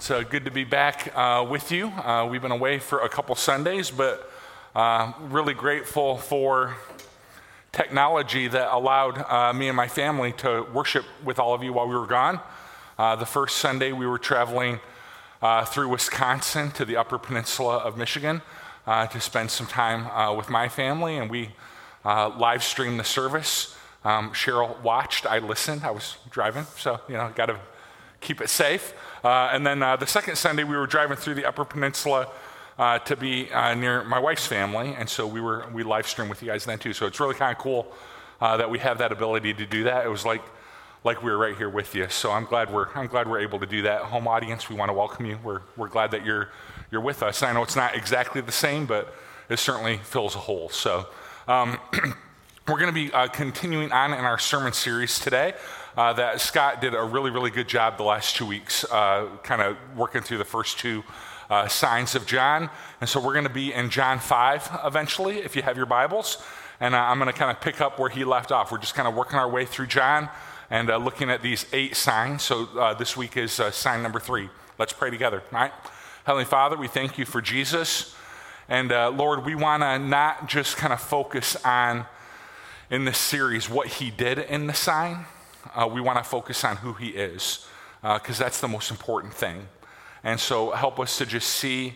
It's uh, good to be back uh, with you. Uh, we've been away for a couple Sundays, but uh, really grateful for technology that allowed uh, me and my family to worship with all of you while we were gone. Uh, the first Sunday, we were traveling through Wisconsin to the Upper Peninsula of Michigan to spend some time with my family, and we live streamed the service. Um, Cheryl watched, I listened, I was driving, so, you know, got to keep it safe. Uh, and then uh, the second Sunday, we were driving through the Upper Peninsula uh, to be uh, near my wife's family, and so we were we live streamed with you guys then too. So it's really kind of cool uh, that we have that ability to do that. It was like like we were right here with you. So I'm glad we're I'm glad we're able to do that. Home audience, we want to welcome you. We're we're glad that you're you're with us. I know it's not exactly the same, but it certainly fills a hole. So. Um, we're going to be uh, continuing on in our sermon series today uh, that Scott did a really, really good job the last two weeks, uh, kind of working through the first two uh, signs of John. And so we're going to be in John 5 eventually, if you have your Bibles. And uh, I'm going to kind of pick up where he left off. We're just kind of working our way through John and uh, looking at these eight signs. So uh, this week is sign number three. Let's pray together, all right? Heavenly Father, we thank you for Jesus. And Lord, we want to not just kind of focus on in this series what he did in the sign uh, we want to focus on who He is, because uh, that's the most important thing. And so help us to just see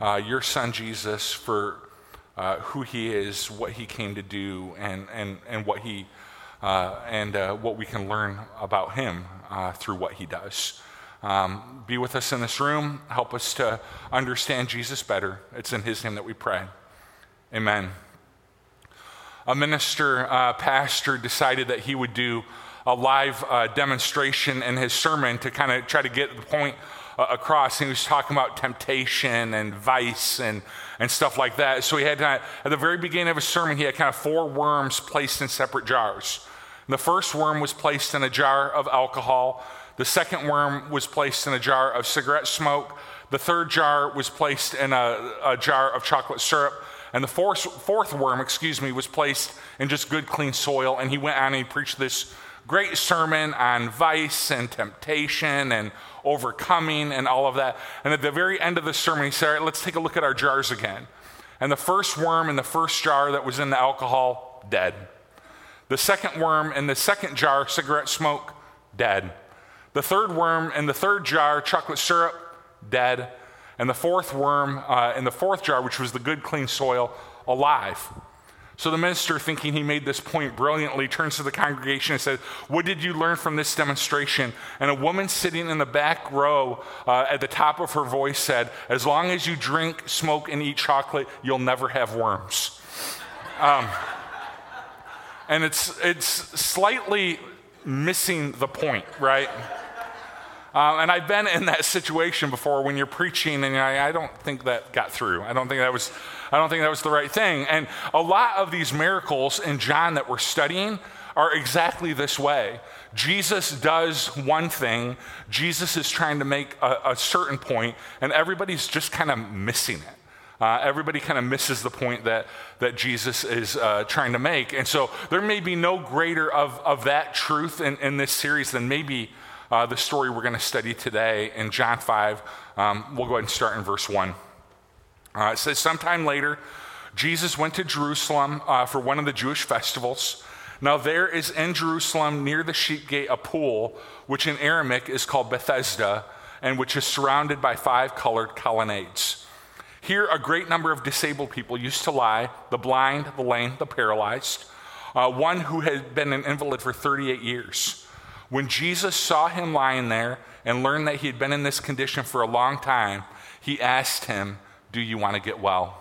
uh, your Son Jesus for uh, who He is, what He came to do, and, and, and what He uh, and uh, what we can learn about Him through what He does. Um, be with us in this room. Help us to understand Jesus better. It's in His name that we pray. Amen. A minister, pastor, decided that he would do a live uh, demonstration in his sermon to kind of try to get the point uh, across. he was talking about temptation and vice and, and stuff like that. So he had of, at the very beginning of his sermon, he had kind of four worms placed in separate jars. And the first worm was placed in a jar of alcohol. The second worm was placed in a jar of cigarette smoke. The third jar was placed in a, a jar of chocolate syrup. And the fourth, fourth worm, excuse me, was placed in just good, clean soil. And he went on and he preached this great sermon on vice and temptation and overcoming and all of that. And at the very end of the sermon, he said, All right, let's take a look at our jars again. And the first worm in the first jar that was in the alcohol, dead. The second worm in the second jar, cigarette smoke, dead. The third worm in the third jar, chocolate syrup, dead. And the fourth worm uh, in the fourth jar, which was the good, clean soil, alive. So the minister, thinking he made this point brilliantly, turns to the congregation and says, What did you learn from this demonstration? And a woman sitting in the back row uh, at the top of her voice said, As long as you drink, smoke, and eat chocolate, you'll never have worms. Um, and it's, it's slightly missing the point, right? Uh, and I've been in that situation before when you're preaching, and I, I don't think that got through. I don't think that was I don't think that was the right thing. And a lot of these miracles in John that we're studying are exactly this way. Jesus does one thing, Jesus is trying to make a, a certain point, and everybody's just kind of missing it. Uh, everybody kind of misses the point that, that Jesus is uh, trying to make. And so there may be no greater of, of that truth in, in this series than maybe uh, the story we're going to study today in John 5. Um, we'll go ahead and start in verse 1. Uh, it says, sometime later, Jesus went to Jerusalem uh, for one of the Jewish festivals. Now, there is in Jerusalem near the sheep gate a pool, which in Aramaic is called Bethesda, and which is surrounded by five colored colonnades. Here, a great number of disabled people used to lie the blind, the lame, the paralyzed, uh, one who had been an invalid for 38 years. When Jesus saw him lying there and learned that he had been in this condition for a long time, he asked him, do you want to get well?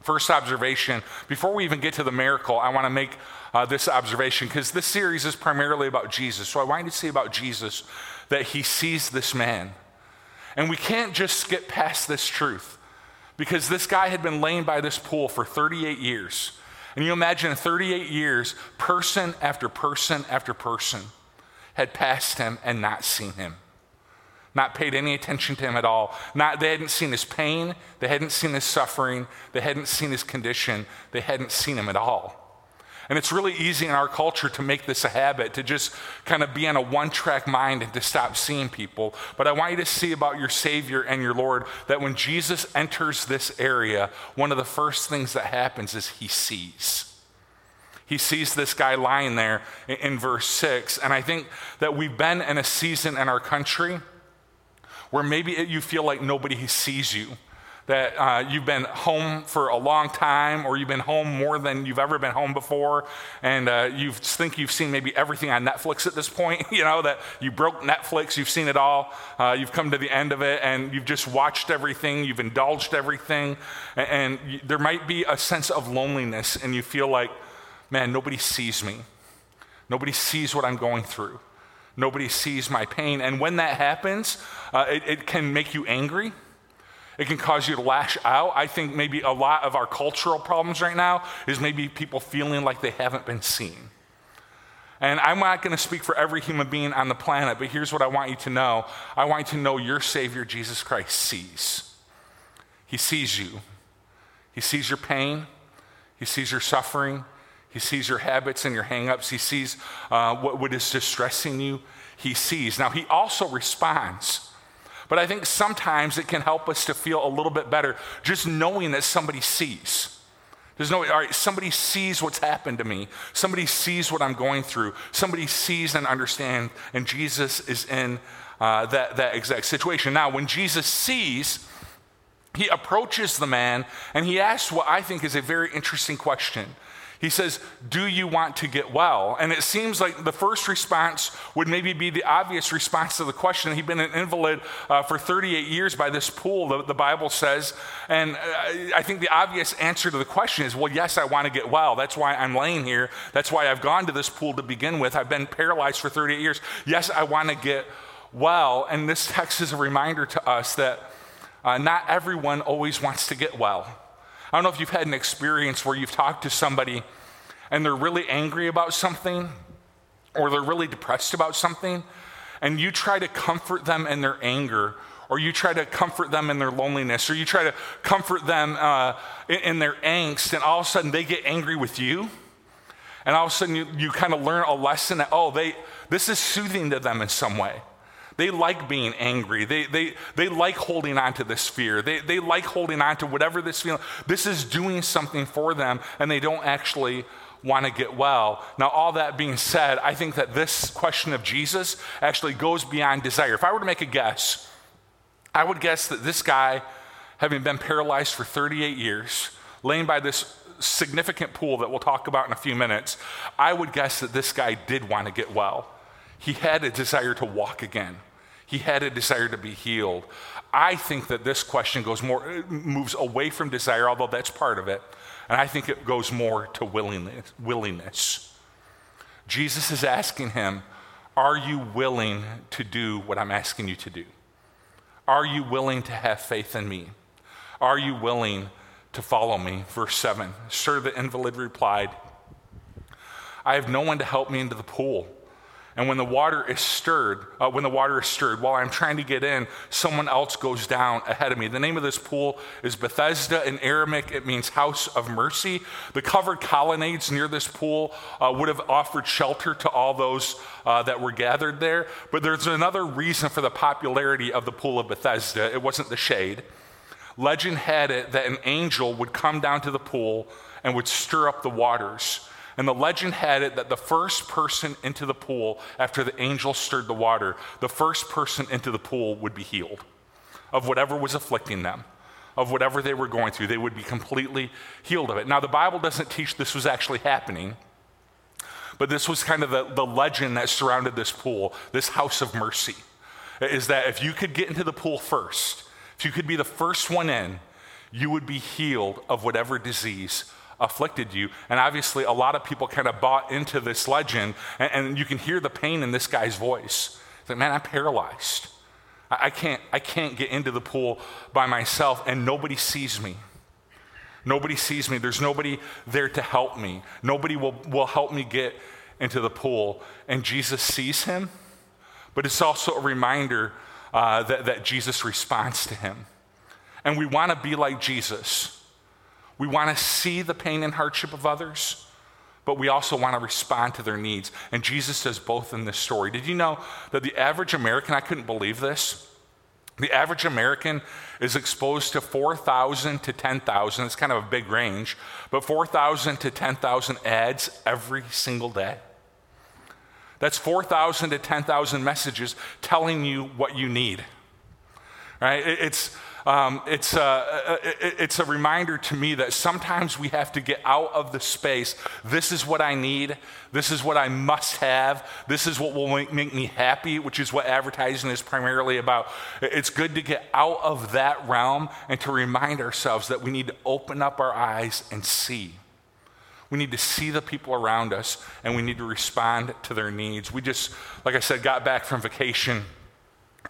First observation, before we even get to the miracle, I want to make uh, this observation because this series is primarily about Jesus. So I want you to see about Jesus that he sees this man. And we can't just skip past this truth because this guy had been laying by this pool for 38 years. And you imagine 38 years, person after person after person had passed him and not seen him not paid any attention to him at all. Not, they hadn't seen his pain, they hadn't seen his suffering, they hadn't seen his condition, they hadn't seen him at all. And it's really easy in our culture to make this a habit, to just kind of be on a one track mind and to stop seeing people. But I want you to see about your Savior and your Lord that when Jesus enters this area, one of the first things that happens is he sees. He sees this guy lying there in, in verse 6. And I think that we've been in a season in our country where maybe you feel like nobody sees you that uh, you've been home for a long time or you've been home more than you've ever been home before and uh, you think you've seen maybe everything on netflix at this point you know that you broke netflix you've seen it all uh, you've come to the end of it and you've just watched everything you've indulged everything and, and you, there might be a sense of loneliness and you feel like man nobody sees me. Nobody sees what i'm going through nobody sees my pain and when that happens uh, it, it can make you angry it can cause you to lash out. I think maybe a lot of our cultural problems right now is maybe people feeling like they haven't been seen. And I'm not going to speak for every human being on the planet, but here's what I want you to know I want you to know your Savior, Jesus Christ, sees. He sees you. He sees your pain, He sees your suffering, He sees your habits and your hangups, He sees uh, what, what is distressing you. He sees. Now, He also responds. But I think sometimes it can help us to feel a little bit better just knowing that somebody sees. There's no, all right, somebody sees what's happened to me. Somebody sees what I'm going through. Somebody sees and understands, and Jesus is in uh, that, that exact situation. Now, when Jesus sees, he approaches the man and he asks what I think is a very interesting question. He says, Do you want to get well? And it seems like the first response would maybe be the obvious response to the question. He'd been an invalid uh, for 38 years by this pool, the, the Bible says. And uh, I think the obvious answer to the question is, Well, yes, I want to get well. That's why I'm laying here. That's why I've gone to this pool to begin with. I've been paralyzed for 38 years. Yes, I want to get well. And this text is a reminder to us that uh, not everyone always wants to get well. I don't know if you've had an experience where you've talked to somebody and they're really angry about something or they're really depressed about something, and you try to comfort them in their anger, or you try to comfort them in their loneliness, or you try to comfort them uh, in, in, their angst, and all of a sudden they get angry with you. And all of a sudden you, you kind of learn a lesson that, oh, they, this is soothing to them in some way. They like being angry. They, they, they like holding on to this fear. They, they like holding on to whatever this feeling. This is doing something for them, and they don't actually want to get well. Now, all that being said, I think that this question of Jesus actually goes beyond desire. If I were to make a guess, I would guess that this guy, having been paralyzed for 38 years, laying by this significant pool that we'll talk about in a few minutes, I would guess that this guy did want to get well. He had a desire to walk again. He had a desire to be healed. I think that this question goes more, moves away from desire, although that's part of it. And I think it goes more to willingness. willingness. Jesus is asking him, Are you willing to do what I'm asking you to do? Are you willing to have faith in me? Are you willing to follow me? Verse 7 Sir, the invalid replied, I have no one to help me into the pool. And when the water is stirred, uh, when the water is stirred, while I'm trying to get in, someone else goes down ahead of me. The name of this pool is Bethesda. In Aramaic, it means house of mercy. The covered colonnades near this pool uh, would have offered shelter to all those uh, that were gathered there. But there's another reason for the popularity of the pool of Bethesda. It wasn't the shade. Legend had it that an angel would come down to the pool and would stir up the waters. And the legend had it that the first person into the pool, after the angel stirred the water, the first person into the pool would be healed of whatever was afflicting them, of whatever they were going through. They would be completely healed of it. Now, the Bible doesn't teach this was actually happening, but this was kind of the, the legend that surrounded this pool, this house of mercy. Is that if you could get into the pool first, if you could be the first one in, you would be healed of whatever disease afflicted you. And obviously, a lot of people kind of bought into this legend, and, and you can hear the pain in this guy's voice. It's like, man, I'm paralyzed. I, I, can't, I can't get into the pool by myself, and nobody sees me. Nobody sees me. There's nobody there to help me. Nobody will, will help me get into the pool. And Jesus sees him, but it's also a reminder uh, that, that Jesus responds to him. And we want to be like Jesus. We want to see the pain and hardship of others, but we also want to respond to their needs. And Jesus does both in this story. Did you know that the average American, I couldn't believe this, the average American is exposed to 4,000 to 10,000, it's kind of a big range, but 4,000 to 10,000 ads every single day. That's 4,000 to 10,000 messages telling you what you need. Right? It's, um, it's, a, it's a reminder to me that sometimes we have to get out of the space. This is what I need. This is what I must have. This is what will make me happy, which is what advertising is primarily about. It's good to get out of that realm and to remind ourselves that we need to open up our eyes and see. We need to see the people around us and we need to respond to their needs. We just, like I said, got back from vacation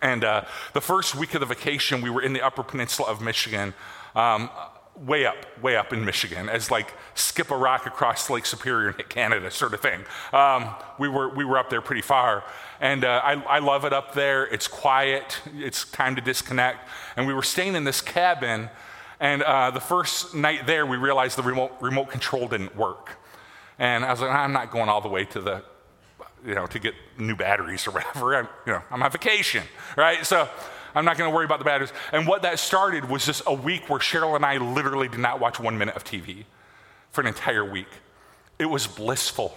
and uh, the first week of the vacation, we were in the Upper Peninsula of Michigan, um, way up, way up in Michigan, as like skip a rock across Lake Superior in Canada, sort of thing. Um, we, were, we were up there pretty far. And uh, I, I love it up there. It's quiet, it's time to disconnect. And we were staying in this cabin. And uh, the first night there, we realized the remote, remote control didn't work. And I was like, I'm not going all the way to the you know, to get new batteries or whatever. I'm, you know, I'm on vacation, right? So I'm not going to worry about the batteries. And what that started was just a week where Cheryl and I literally did not watch one minute of TV for an entire week. It was blissful.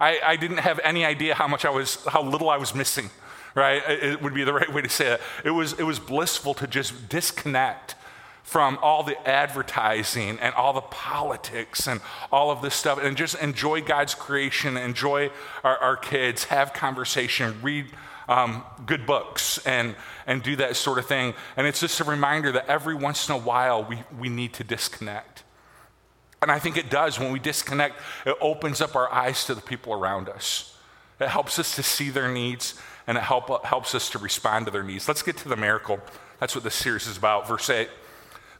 I, I didn't have any idea how much I was, how little I was missing, right? It would be the right way to say it. It was, it was blissful to just disconnect from all the advertising and all the politics and all of this stuff and just enjoy God's creation, enjoy our, our kids, have conversation, read um, good books, and, and do that sort of thing. And it's just a reminder that every once in a while we, we need to disconnect. And I think it does. When we disconnect, it opens up our eyes to the people around us. It helps us to see their needs and it help, helps us to respond to their needs. Let's get to the miracle. That's what this series is about. Verse 8.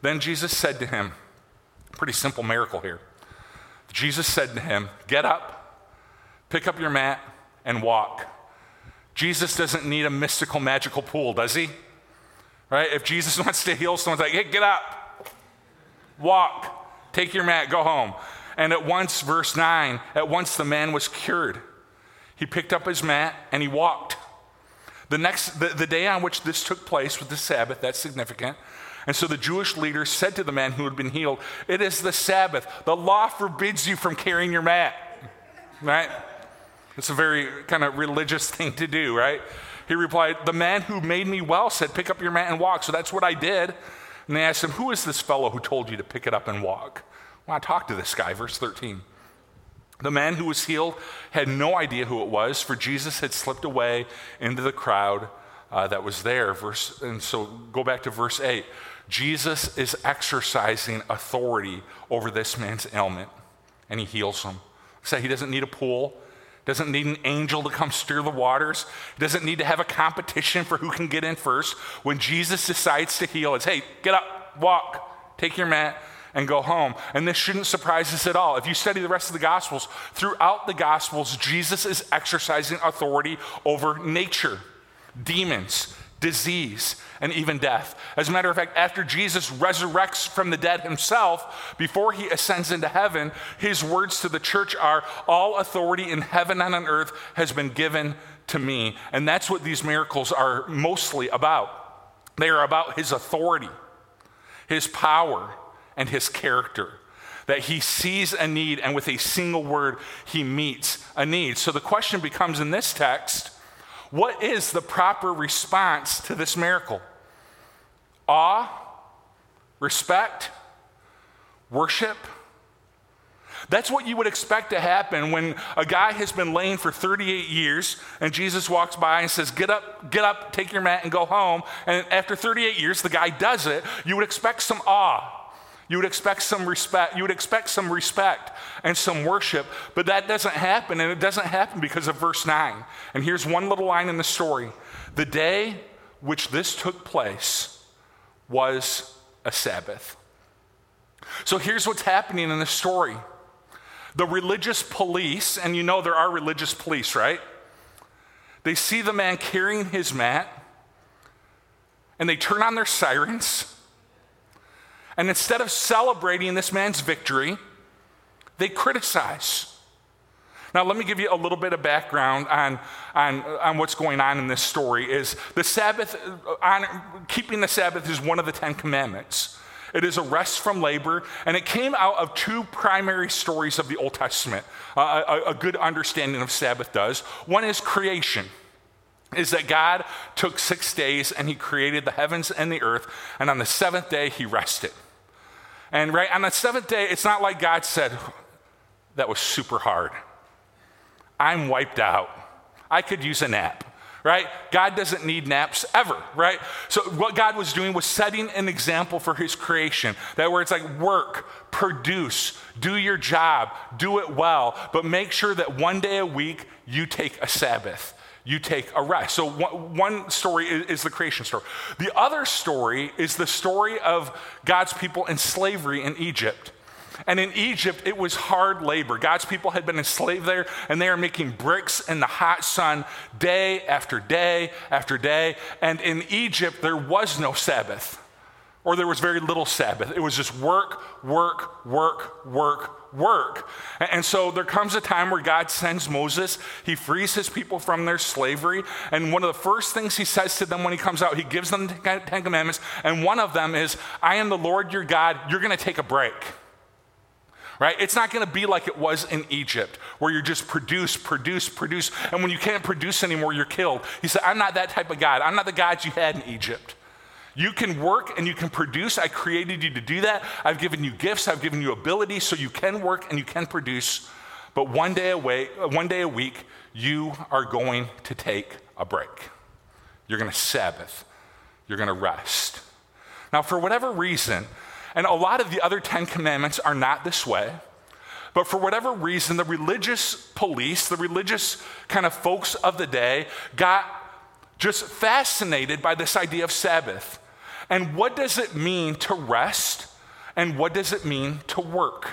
Then Jesus said to him, pretty simple miracle here. Jesus said to him, Get up, pick up your mat, and walk. Jesus doesn't need a mystical, magical pool, does he? Right? If Jesus wants to heal someone, like, hey, get up, walk, take your mat, go home. And at once, verse 9, at once the man was cured. He picked up his mat and he walked. The next, the, the day on which this took place was the Sabbath, that's significant. And so the Jewish leader said to the man who had been healed, It is the Sabbath. The law forbids you from carrying your mat. Right? It's a very kind of religious thing to do, right? He replied, The man who made me well said, Pick up your mat and walk. So that's what I did. And they asked him, Who is this fellow who told you to pick it up and walk? Well, I talked to this guy, verse 13. The man who was healed had no idea who it was, for Jesus had slipped away into the crowd uh, that was there. Verse, and so go back to verse 8. Jesus is exercising authority over this man's ailment, and he heals him. So he doesn't need a pool, doesn't need an angel to come stir the waters, doesn't need to have a competition for who can get in first. When Jesus decides to heal, it's hey, get up, walk, take your mat, and go home. And this shouldn't surprise us at all. If you study the rest of the Gospels, throughout the Gospels, Jesus is exercising authority over nature, demons, disease, and even death. As a matter of fact, after Jesus resurrects from the dead himself, before he ascends into heaven, his words to the church are All authority in heaven and on earth has been given to me. And that's what these miracles are mostly about. They are about his authority, his power, and his character that he sees a need and with a single word he meets a need. So the question becomes in this text what is the proper response to this miracle? Awe, respect, worship. That's what you would expect to happen when a guy has been laying for 38 years and Jesus walks by and says, Get up, get up, take your mat, and go home. And after 38 years, the guy does it. You would expect some awe. You would expect some respect. You would expect some respect and some worship, but that doesn't happen, and it doesn't happen because of verse 9. And here's one little line in the story The day which this took place was a Sabbath. So here's what's happening in the story the religious police, and you know there are religious police, right? They see the man carrying his mat, and they turn on their sirens and instead of celebrating this man's victory, they criticize. Now, let me give you a little bit of background on, on, on what's going on in this story. Is the Sabbath, on, keeping the Sabbath is one of the Ten Commandments. It is a rest from labor, and it came out of two primary stories of the Old Testament. Uh, a, a good understanding of Sabbath does. One is creation is that God took six days and he created the heavens and the earth, and on the seventh day he rested. And right on the seventh day, it's not like God said, That was super hard. I'm wiped out. I could use a nap, right? God doesn't need naps ever, right? So, what God was doing was setting an example for his creation that where it's like work, produce, do your job, do it well, but make sure that one day a week you take a Sabbath you take a rest. So, one story is the creation story. The other story is the story of God's people in slavery in Egypt. And in Egypt, it was hard labor. God's people had been enslaved there, and they are making bricks in the hot sun day after day after day. And in Egypt, there was no Sabbath, or there was very little Sabbath. It was just work, work, work, work, work. And so there comes a time where God sends Moses. He frees his people from their slavery. And one of the first things he says to them when he comes out, he gives them the Ten Commandments. And one of them is, I am the Lord your God. You're going to take a break right? It's not going to be like it was in Egypt, where you just produce, produce, produce, and when you can't produce anymore, you're killed. He said, I'm not that type of God. I'm not the God you had in Egypt. You can work and you can produce. I created you to do that. I've given you gifts, I've given you abilities so you can work and you can produce. But one day a week, one day a week, you are going to take a break. You're going to Sabbath. You're going to rest. Now, for whatever reason, and a lot of the other 10 commandments are not this way. But for whatever reason, the religious police, the religious kind of folks of the day, got just fascinated by this idea of Sabbath. And what does it mean to rest? And what does it mean to work?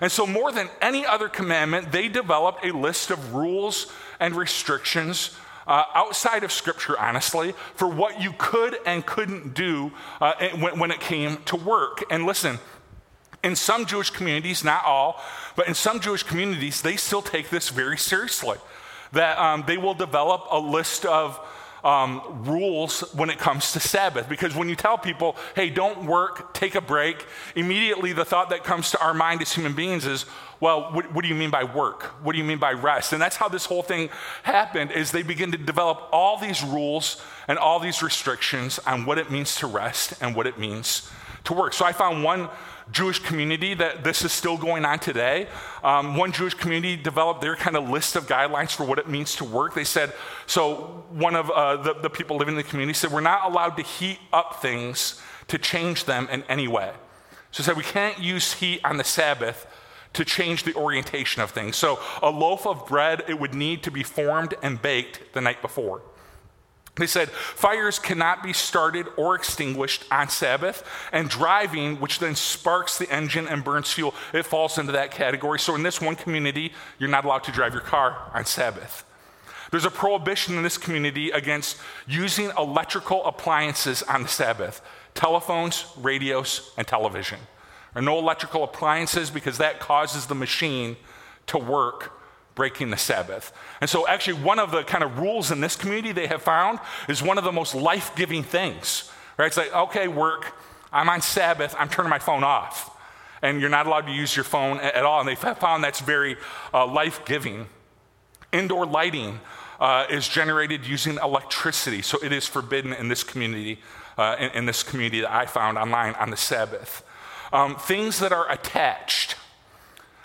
And so, more than any other commandment, they developed a list of rules and restrictions uh, outside of Scripture, honestly, for what you could and couldn't do uh, when, when it came to work. And listen, in some Jewish communities, not all, but in some Jewish communities, they still take this very seriously. That um, they will develop a list of um, rules when it comes to Sabbath. Because when you tell people, hey, don't work, take a break, immediately the thought that comes to our mind as human beings is, well, what, what, do you mean by work? What do you mean by rest? And that's how this whole thing happened is they begin to develop all these rules and all these restrictions on what it means to rest and what it means to work. So I found one Jewish community that this is still going on today. Um, one Jewish community developed their kind of list of guidelines for what it means to work. They said, so one of uh, the, the people living in the community said, we're not allowed to heat up things to change them in any way. So said, we can't use heat on the Sabbath to change the orientation of things. So a loaf of bread, it would need to be formed and baked the night before. They said fires cannot be started or extinguished on Sabbath, and driving, which then sparks the engine and burns fuel, it falls into that category. So, in this one community, you're not allowed to drive your car on Sabbath. There's a prohibition in this community against using electrical appliances on the Sabbath telephones, radios, and television. There are no electrical appliances because that causes the machine to work breaking the Sabbath. And so, actually, one of the kind of rules in this community they have found is one of the most life giving things, right? It's like, okay, work, I'm on Sabbath, I'm turning my phone off. And you're not allowed to use your phone at all. And they found that's very uh, life giving. Indoor lighting uh, is generated using electricity, so it is forbidden in this community, uh, in, in, this community that I found online on the Sabbath. Um, things that are attached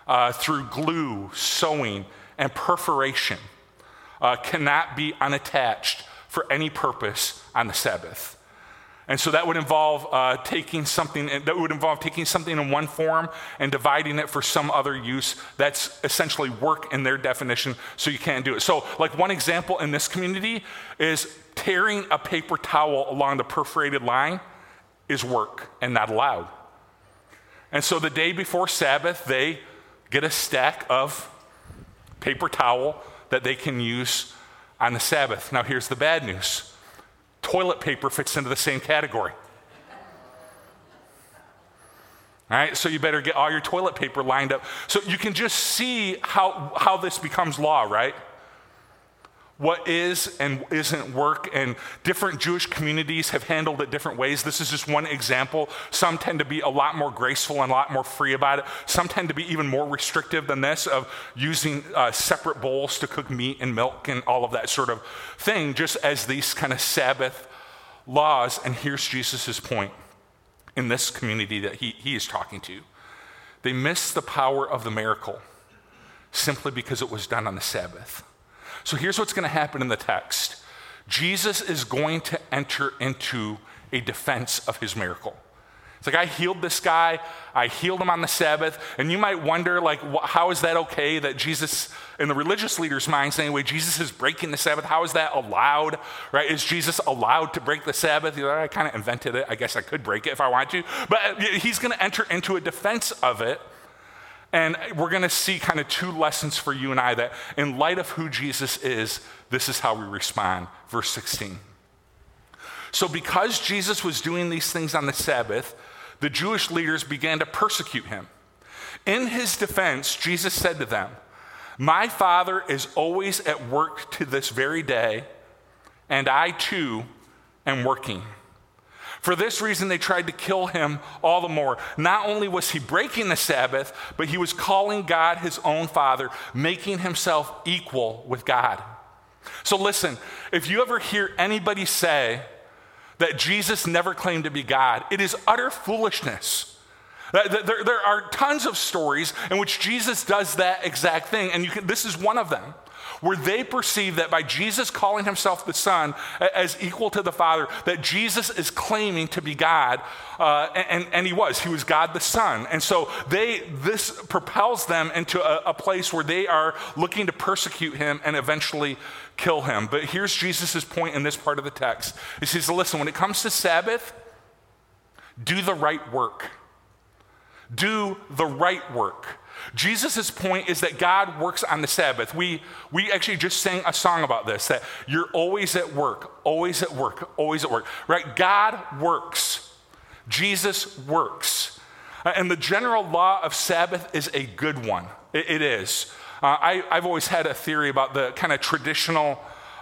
uh, through glue, sewing, and perforation uh, cannot be unattached for any purpose on the Sabbath. And so that would involve uh, taking something, that would involve taking something in one form and dividing it for some other use. That's essentially work in their definition, so you can't do it. So, like one example in this community is tearing a paper towel along the perforated line is work and not allowed. And so the day before Sabbath, they get a stack of paper towel that they can use on the Sabbath. Now, here's the bad news toilet paper fits into the same category. All right, so you better get all your toilet paper lined up. So you can just see how, how this becomes law, right? What is and isn't work, and different Jewish communities have handled it different ways. This is just one example. Some tend to be a lot more graceful and a lot more free about it. Some tend to be even more restrictive than this, of using uh, separate bowls to cook meat and milk and all of that sort of thing, just as these kind of Sabbath laws. And here's Jesus' point in this community that he, he is talking to. They miss the power of the miracle simply because it was done on the Sabbath. So here's what's going to happen in the text Jesus is going to enter into a defense of his miracle. It's like, I healed this guy, I healed him on the Sabbath. And you might wonder, like, how is that okay that Jesus, in the religious leaders' minds anyway, Jesus is breaking the Sabbath? How is that allowed, right? Is Jesus allowed to break the Sabbath? You I kind of invented it. I guess I could break it if I want to. But uh, he's going to enter into a defense of it. And we're going to see kind of two lessons for you and I that, in light of who Jesus is, this is how we respond. Verse 16. So, because Jesus was doing these things on the Sabbath, the Jewish leaders began to persecute him. In his defense, Jesus said to them, My Father is always at work to this very day, and I too am working. For this reason, they tried to kill him all the more. Not only was he breaking the Sabbath, but he was calling God his own Father, making himself equal with God. So, listen, if you ever hear anybody say, that Jesus never claimed to be God. It is utter foolishness. There, are tons of stories in which Jesus does that exact thing, and can, this is one of them, where they perceive that by Jesus calling himself the Son as equal to the Father, that Jesus is claiming to be God, uh, and, and, he was. He was God the Son. And so they, this propels them into a, a place where they are looking to persecute him and eventually kill him. But here's Jesus' point in this part of the text. He says, Listen, when it comes to Sabbath, do the right work. Do the right work. Jesus' point is that God works on the Sabbath. We, we actually just sang a song about this that you're always at work, always at work, always at work, right? God works, Jesus works. And the general law of Sabbath is a good one. it, it is. Uh, I, I've always had a theory about the kind of traditional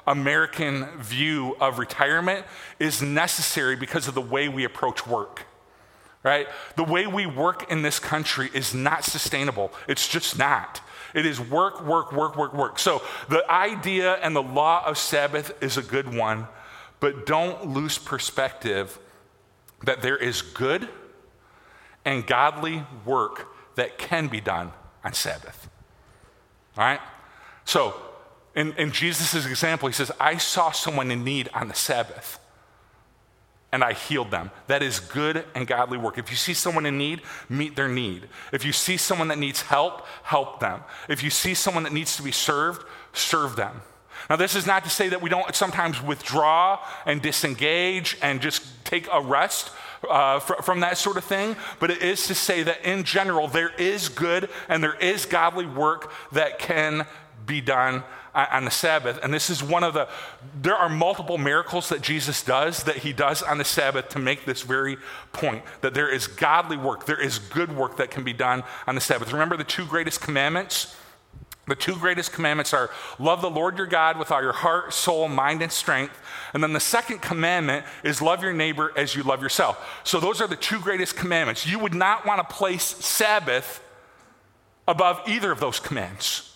American view of retirement is necessary because of the way we approach work. Right? The way we work in this country is not sustainable. It's just not. It is work, work, work, work, work. So the idea and the law of Sabbath is a good one, but don't lose perspective that there is good and godly work that can be done on Sabbath. All right? So, in, in Jesus' example, he says, I saw someone in need on the Sabbath and I healed them. That is good and godly work. If you see someone in need, meet their need. If you see someone that needs help, help them. If you see someone that needs to be served, serve them. Now, this is not to say that we don't sometimes withdraw and disengage and just take a rest uh, fr- from that sort of thing, but it is to say that in general, there is good and there is godly work that can be done on the Sabbath. And this is one of the, there are multiple miracles that Jesus does that he does on the Sabbath to make this very point that there is godly work, there is good work that can be done on the Sabbath. Remember the two greatest commandments? The two greatest commandments are love the Lord your God with all your heart, soul, mind, and strength. And then the second commandment is love your neighbor as you love yourself. So those are the two greatest commandments. You would not want to place Sabbath above either of those commands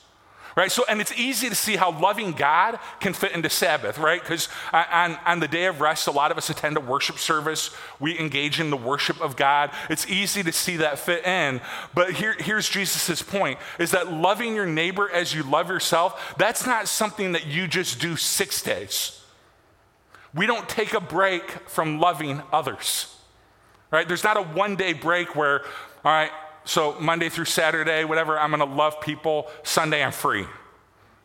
right? So, and it's easy to see how loving God can fit into Sabbath, right? Because on, uh, on the day of rest, a lot of us attend a worship service. We engage in the worship of God. It's easy to see that fit in. But here, here's Jesus' point is that loving your neighbor as you love yourself, that's not something that you just do six days. We don't take a break from loving others, right? There's not a one day break where, all right, so Monday through Saturday, whatever, I'm going to love people. Sunday, I'm free.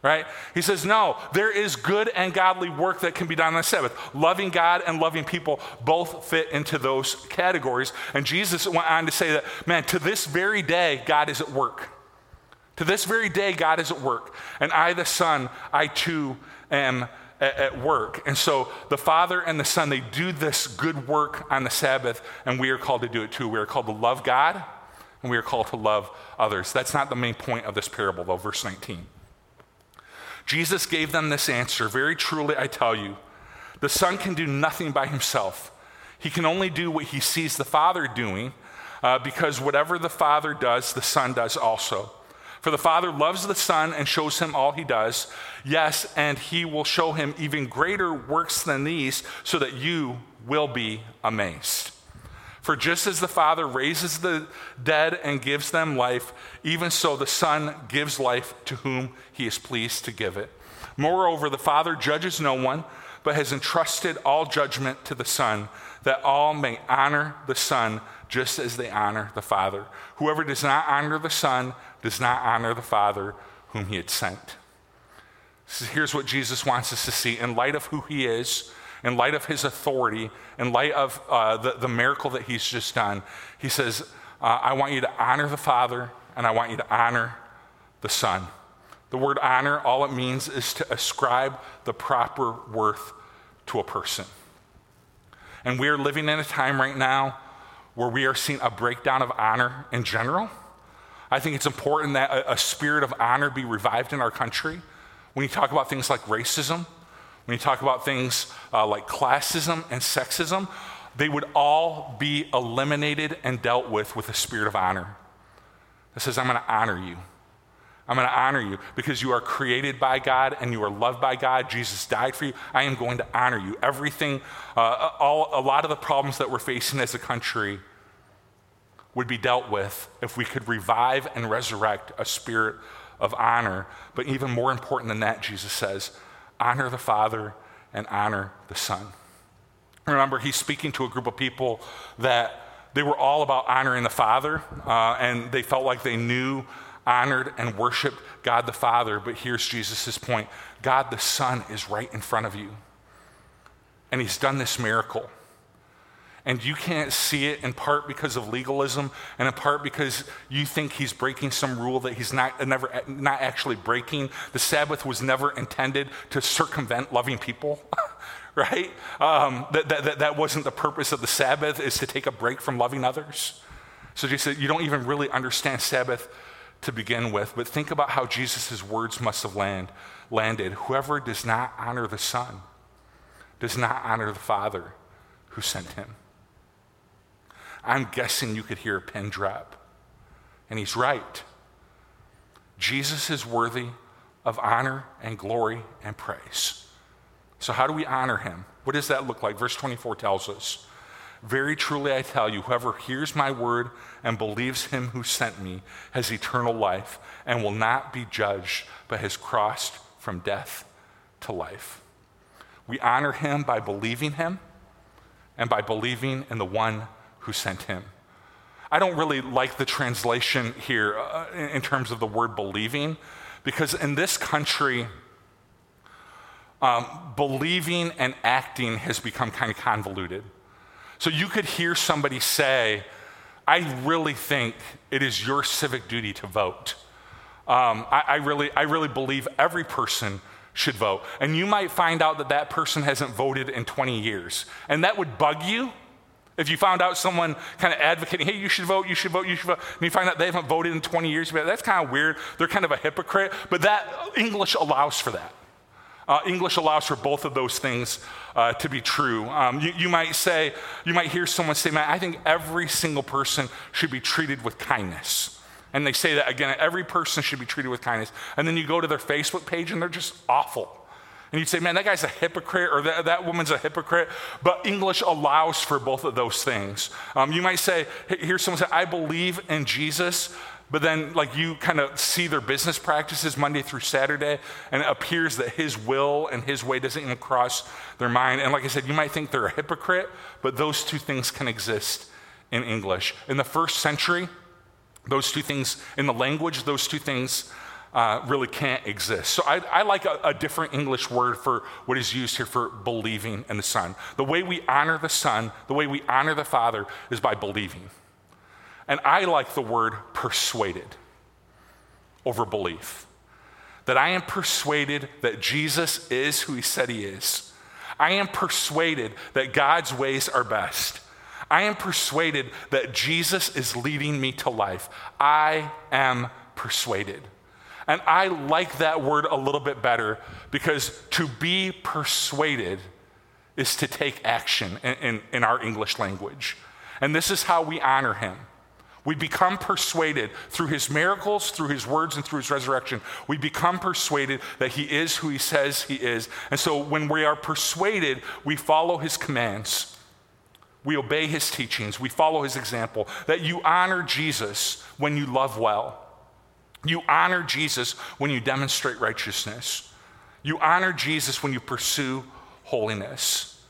Right? He says, no, there is good and godly work that can be done on the Sabbath. Loving God and loving people both fit into those categories. And Jesus went on to say that, man, to this very day, God is at work. To this very day, God is at work. And I, the Son, I too am at, at work. And so the Father and the Son, they do this good work on the Sabbath, and we are called to do it too. We are called to love God, and we are called to love others. That's not the main point of this parable, though, verse 19. Jesus gave them this answer Very truly, I tell you, the Son can do nothing by himself. He can only do what he sees the Father doing, uh, because whatever the Father does, the Son does also. For the Father loves the Son and shows him all he does. Yes, and he will show him even greater works than these, so that you will be amazed. For just as the Father raises the dead and gives them life, even so the Son gives life to whom he is pleased to give it. Moreover, the Father judges no one, but has entrusted all judgment to the Son, that all may honor the Son just as they honor the Father. Whoever does not honor the Son does not honor the Father whom he had sent. So here's what Jesus wants us to see in light of who he is in light of his authority, in light of uh, the, the miracle that he's just done, he says, uh, I want you to honor the Father and I want you to honor the Son. The word honor, all it means is to ascribe the proper worth to a person. And we are living in a time right now where we are seeing a breakdown of honor in general. I think it's important that a, a spirit of honor be revived in our country. When you talk about things like racism, when you talk about things uh, like classism and sexism, they would all be eliminated and dealt with with a spirit of honor that says, I'm going to honor you. I'm going to honor you because you are created by God and you are loved by God. Jesus died for you. I am going to honor you. Everything, uh, all, a lot of the problems that we're facing as a country would be dealt with if we could revive and resurrect a spirit of honor. But even more important than that, Jesus says, honor the Father and honor the Son. Remember, he's speaking to a group of people that they were all about honoring the Father, uh, and they felt like they knew, honored, and worshiped God the Father. But here's Jesus' point God the Son is right in front of you. And he's done this miracle and you can't see it in part because of legalism and in part because you think he's breaking some rule that he's not never not actually breaking. The sabbath was never intended to circumvent loving people right? Um, that, that, that wasn't the purpose of the sabbath is to take a break from loving others. So said you don't even really understand sabbath to begin with but think about how jesus' words must have land, landed. Whoever does not honor the son does not honor the father who sent him I'm guessing you could hear a pin drop. And he's right. Jesus is worthy of honor and glory and praise. So, how do we honor him? What does that look like? Verse 24 tells us Very truly I tell you, whoever hears my word and believes him who sent me has eternal life and will not be judged, but has crossed from death to life. We honor him by believing him and by believing in the one who sent him. I don't really like the translation here uh, in terms of the word believing, because in this country, um, believing and acting has become kind of convoluted. So you could hear somebody say, I really think it is your civic duty to vote. Um, I, I, really, I really believe every person should vote. And you might find out that that person hasn't voted in 20 years. And that would bug you if you found out someone kind of advocating, hey, you should vote, you should vote, you should vote, and you find out they haven't voted in 20 years, that's kind of weird. They're kind of a hypocrite, but that English allows for that. Uh, English allows for both of those things uh, to be true. Um, you, you, might say, you might hear someone say, man, I think every single person should be treated with kindness. And they say that again, every person should be treated with kindness. And then you go to their Facebook page and they're just awful. And you'd say, man, that guy's a hypocrite or that, that woman's a hypocrite. But English allows for both of those things. Um, you might say, here's someone say, I believe in Jesus. But then, like, you kind of see their business practices Monday through Saturday, and it appears that his will and his way doesn't even cross their mind. And like I said, you might think they're a hypocrite, but those two things can exist in English. In the first century, those two things, in the language, those two things uh, really can't exist. So I, I like a, a, different English word for what is used here for believing in the Son. The way we honor the Son, the way we honor the Father is by believing. And I like the word persuaded over belief. that I am persuaded that Jesus is who he said he is. I am persuaded that God's ways are best. I am persuaded that Jesus is leading me to life. I am persuaded. And I like that word a little bit better because to be persuaded is to take action in, in, in, our English language. And this is how we honor him. We become persuaded through his miracles, through his words, and through his resurrection. We become persuaded that he is who he says he is. And so when we are persuaded, we follow his commands. We obey his teachings. We follow his example. That you honor Jesus when you love well. You honor Jesus when you demonstrate righteousness. You honor Jesus when you pursue holiness.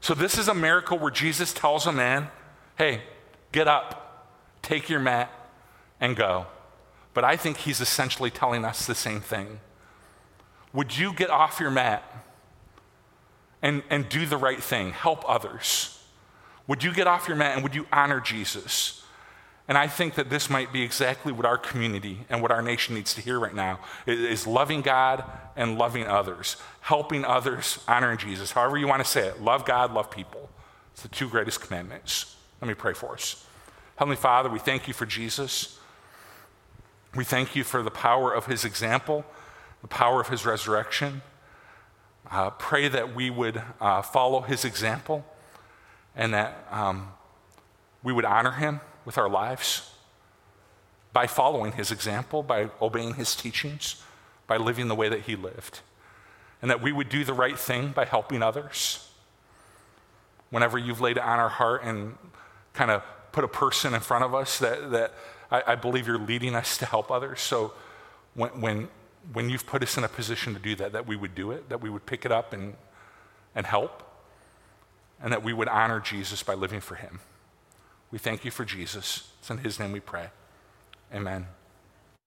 So, this is a miracle where Jesus tells a man, hey, get up, take your mat, and go. But I think he's essentially telling us the same thing. Would you get off your mat and, and do the right thing, help others? Would you get off your mat and would you honor Jesus? And I think that this might be exactly what our community and what our nation needs to hear right now is loving God and loving others, helping others, honoring Jesus. However you want to say it. Love God, love people. It's the two greatest commandments. Let me pray for us. Heavenly Father, we thank you for Jesus. We thank you for the power of his example, the power of his resurrection. Uh, pray that we would uh, follow his example and that um, we would honor him with our lives by following his example, by obeying his teachings, by living the way that he lived. And that we would do the right thing by helping others. Whenever you've laid it on our heart and kind of put a person in front of us that, that I, I believe you're leading us to help others. So when, when, when you've put us in a position to do that, that we would do it, that we would pick it up and, and help, and that we would honor Jesus by living for him. We thank you for Jesus. It's in his name we pray. Amen.